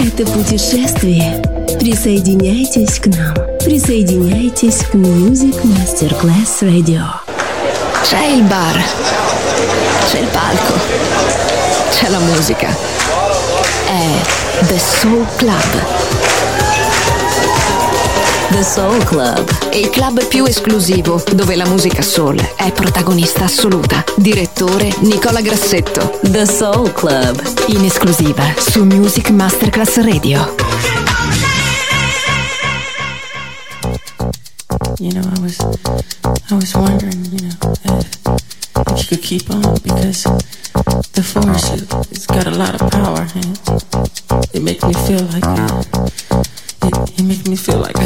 Это путешествие. Присоединяйтесь к нам. Присоединяйтесь к Music Masterclass Radio. C'è il bar, c'è il palco, c'è la musica. È The Soul Club. The Soul Club. Il club più esclusivo dove la musica soul è protagonista assoluta. Direttore Nicola Grassetto. The Soul Club. In esclusiva su Music Masterclass Radio. You know, I was, I was wondering, you know, if, if you could keep on because the force has got a lot of power and it makes me feel like it me feel like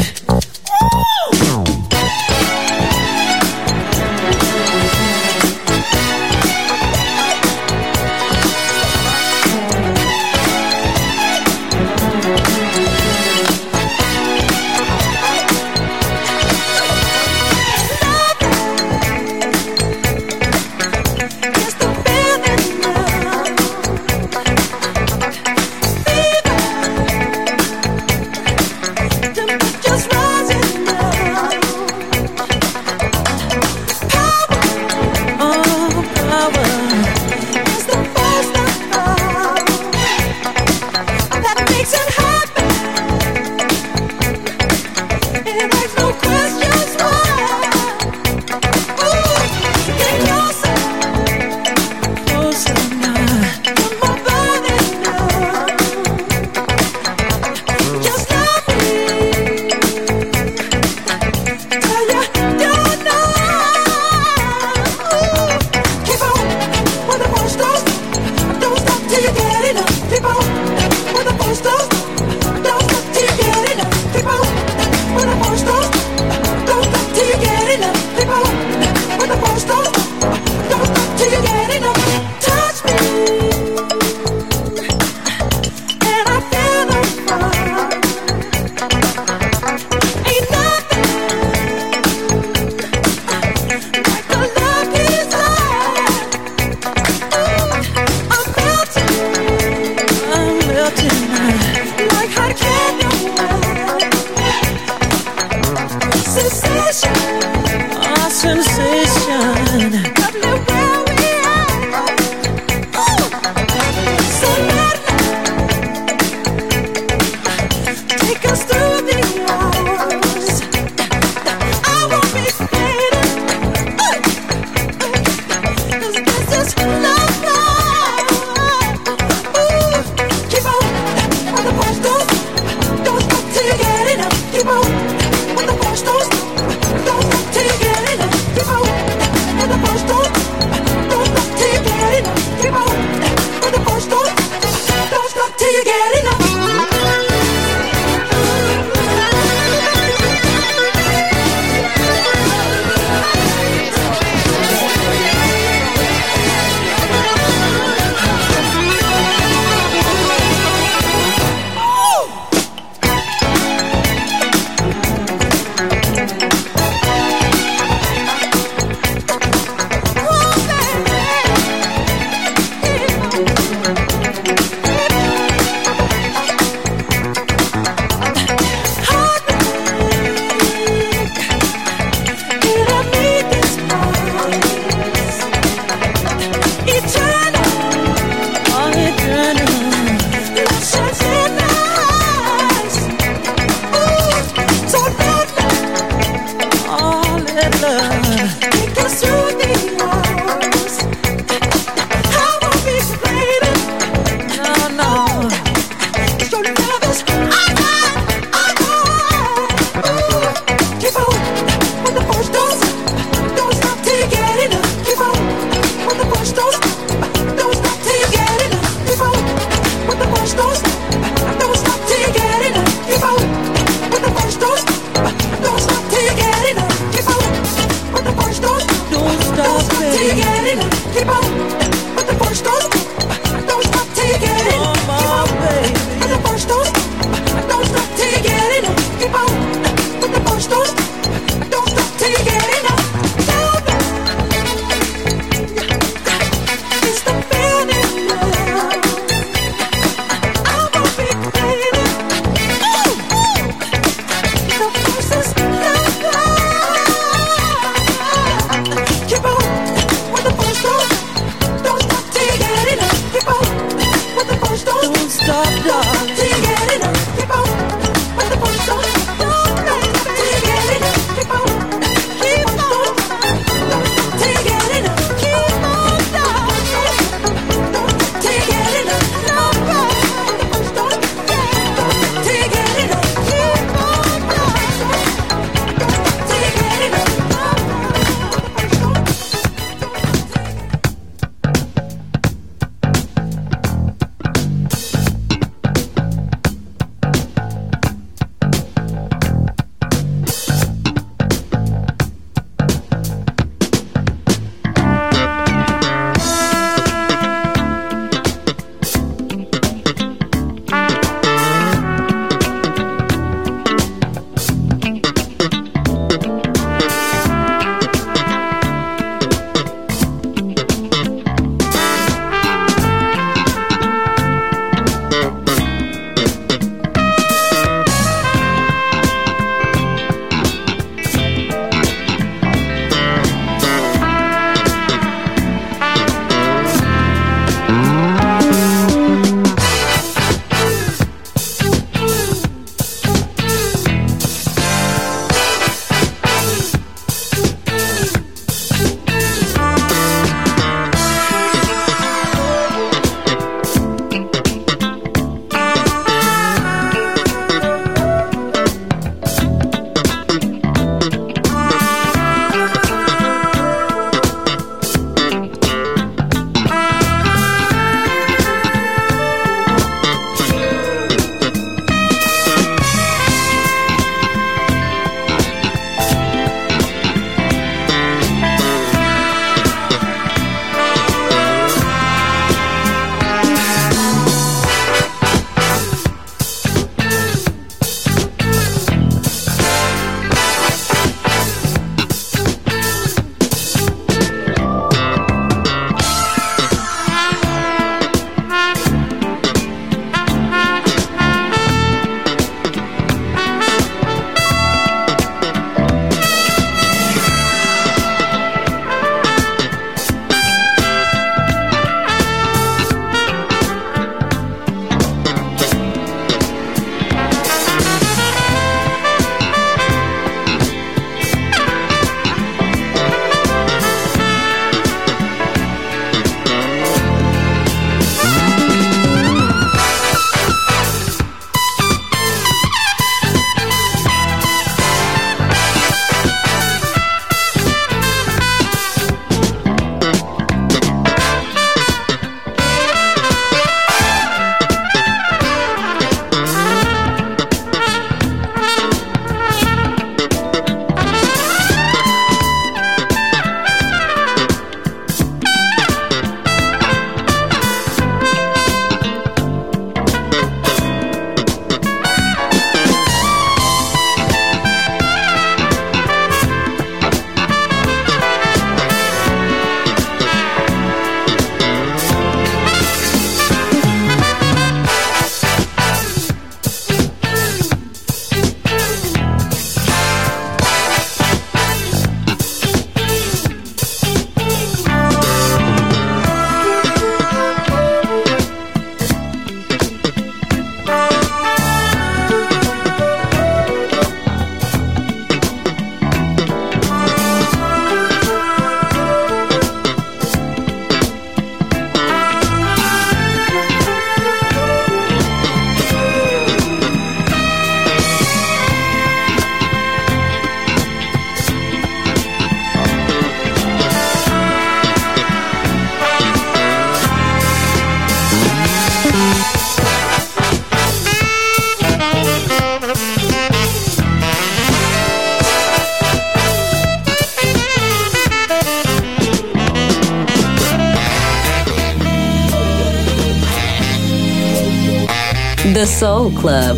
Soul Club.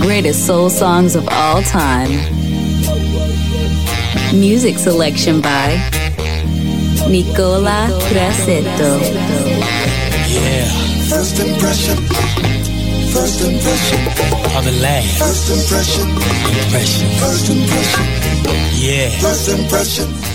Greatest soul songs of all time. Music selection by Nicola Grassetto. Yeah. First impression. First impression. Of the last. First impression. Impression. First impression. Yeah. First impression.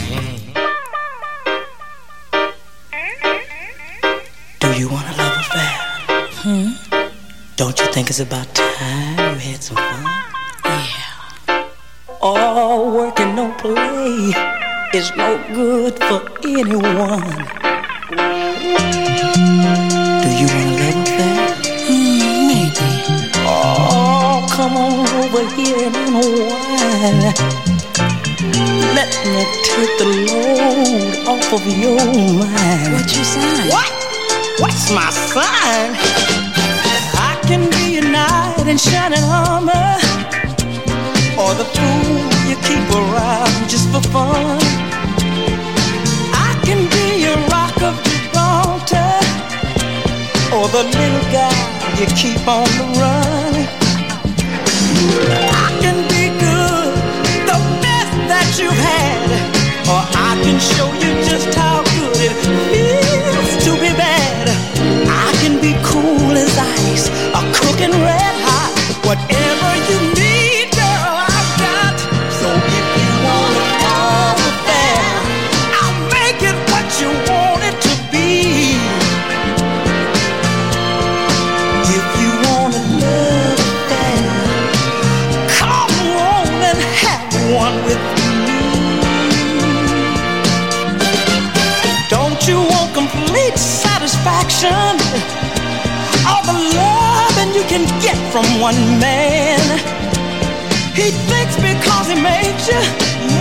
Think it's about time we had some fun? Yeah. All work and no play is no good for anyone. Do you want a love affair? Maybe. Oh, come on over here and unwind. Let me take the load off of your mind. What you sign? What? What's my sign? In shining armor, or the fool you keep around just for fun. I can be a rock of Gibraltar, or the little guy you keep on the run. I can be good, the best that you've had, or I can show you just how from one man. He thinks because he makes you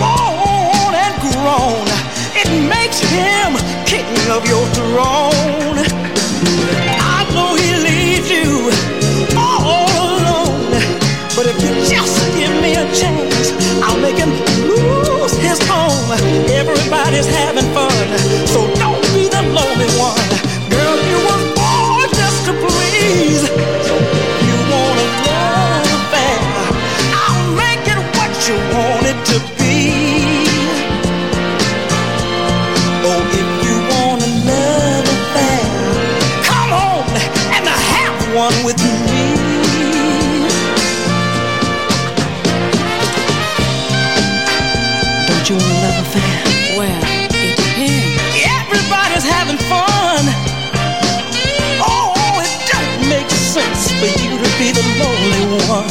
moan and groan, it makes him king of your throne. I know he leaves you all alone, but if you just give me a chance, I'll make him lose his home. Everybody's having fun, so don't be the lonely one. You want a love affair? Well, it depends. Everybody's having fun. Oh, oh, it don't make sense for you to be the lonely one.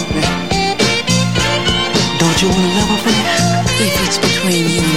Don't you want a love affair? If it's between you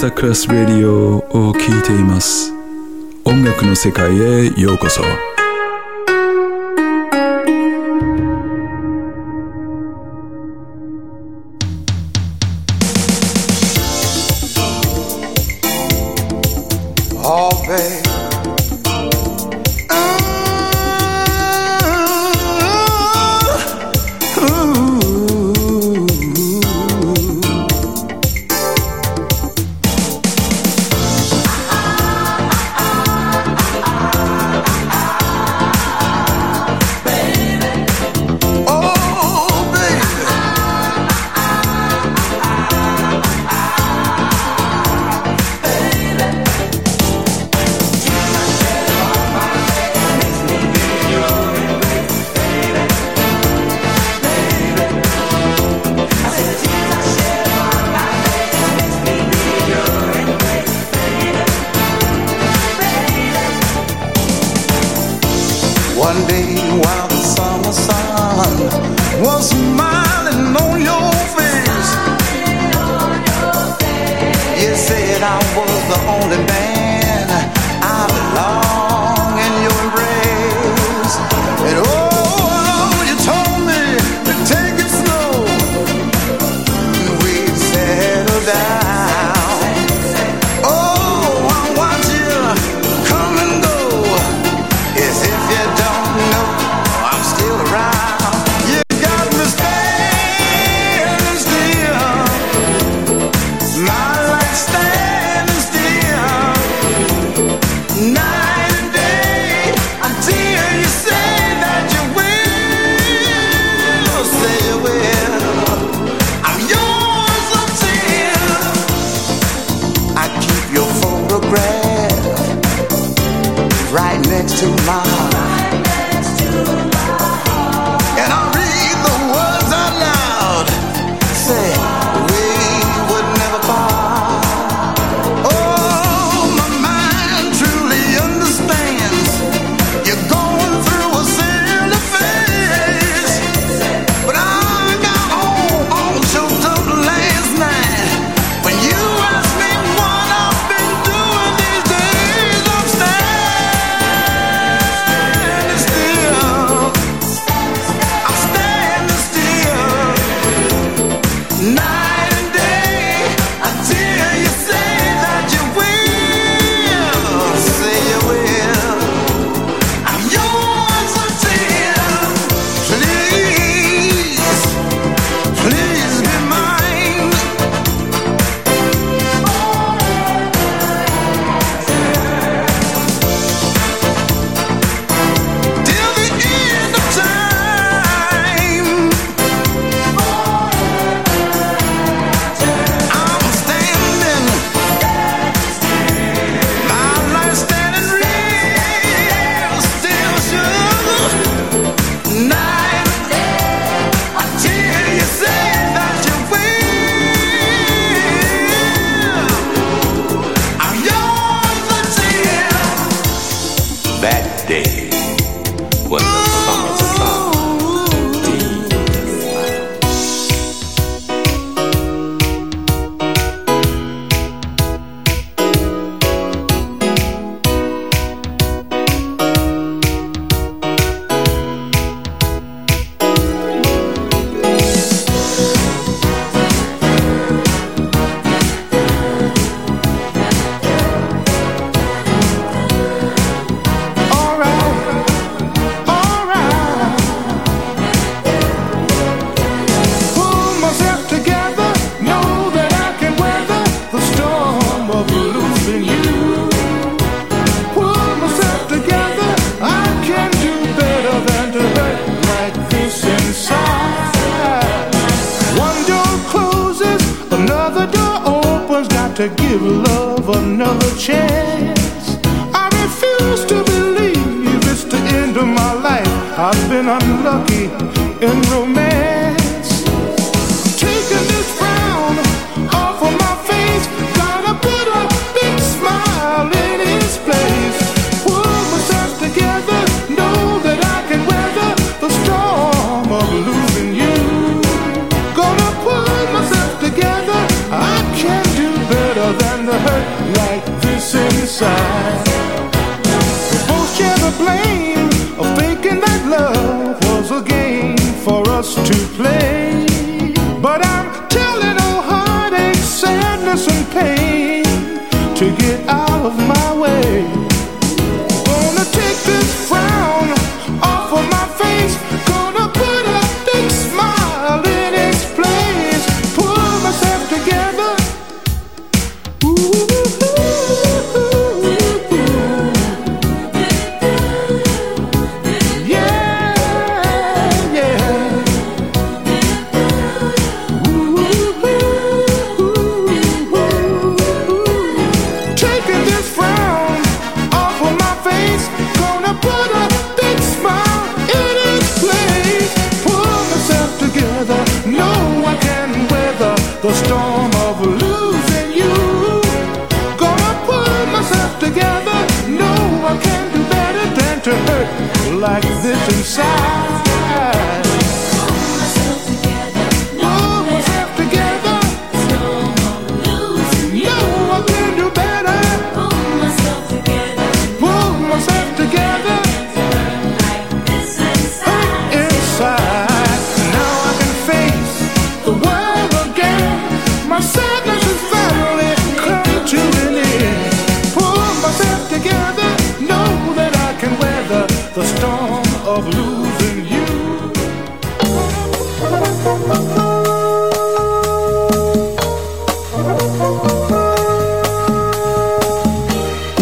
スタークラス・レディオを聴いています。音楽の世界へようこそ。a game for us to play. But I'm telling all heartache, sadness, and pain to get out of my way.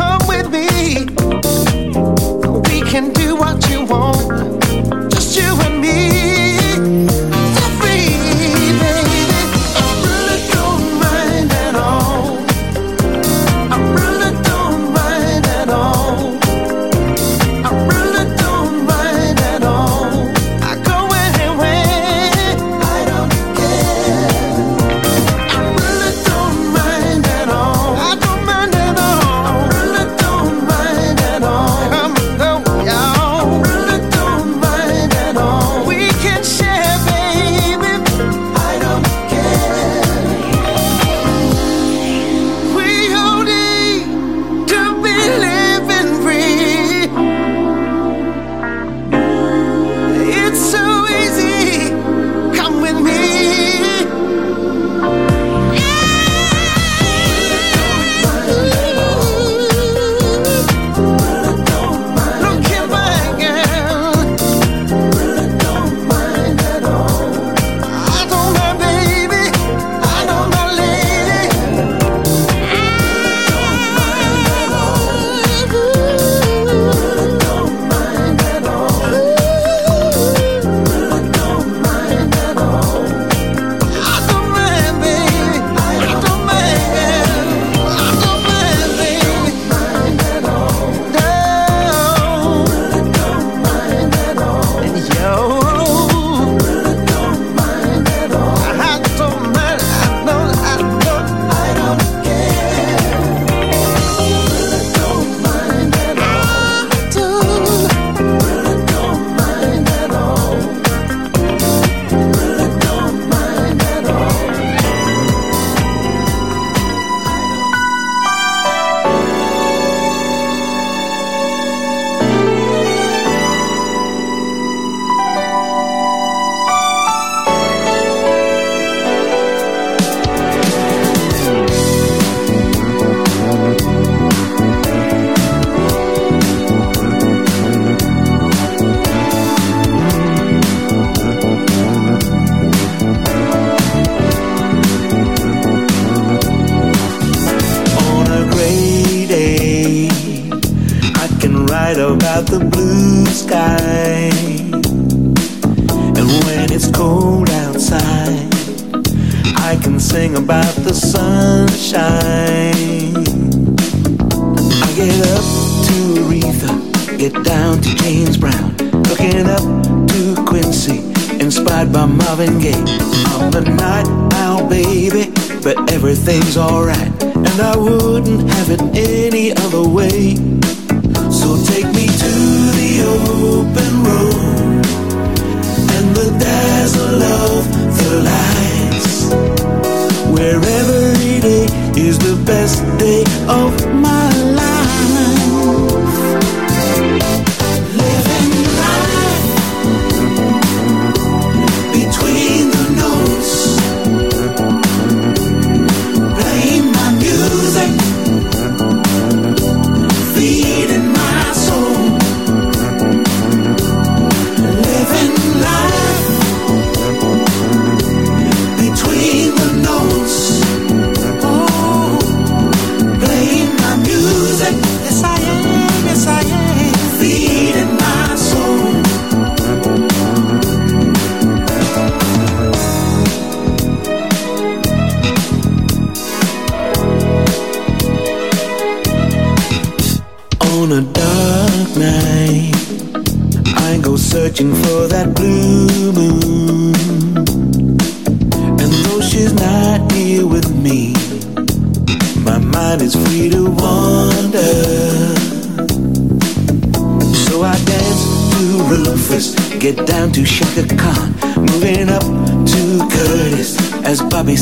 come with me.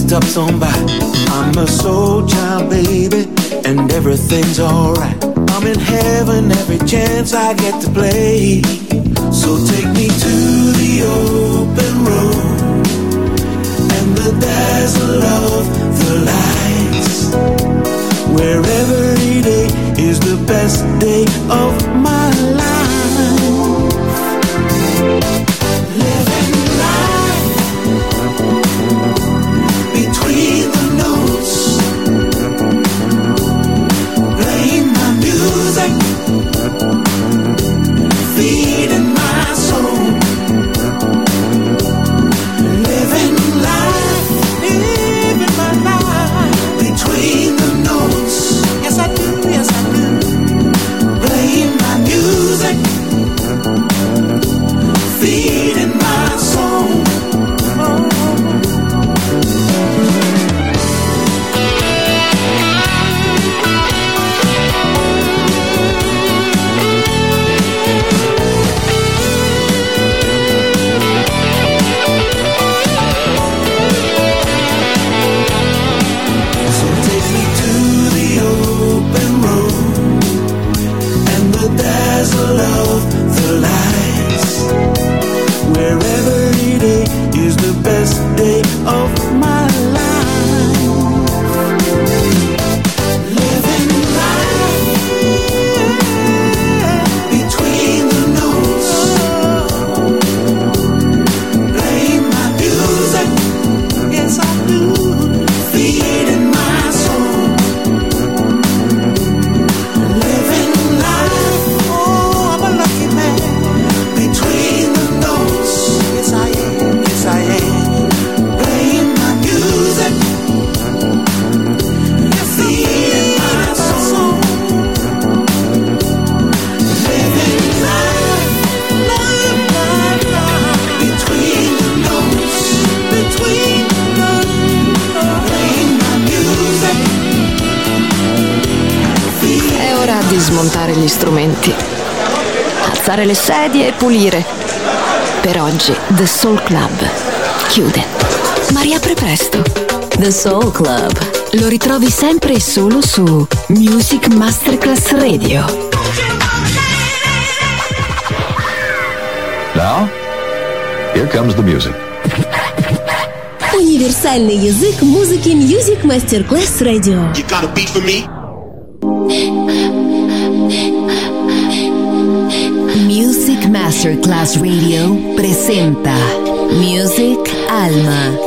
steps on by. I'm a soul child, baby, and everything's alright. I'm in heaven every chance I get to play. So take me to the open road and the dazzle of the lights. Where every day is the best day of pulire. Per oggi The Soul Club chiude, ma riapre presto. The Soul Club. Lo ritrovi sempre e solo su Music Masterclass Radio. Now, here comes the music. Универсальный язык музыки Music Masterclass Radio. You got a beat for me? Masterclass Radio presenta Music Alma.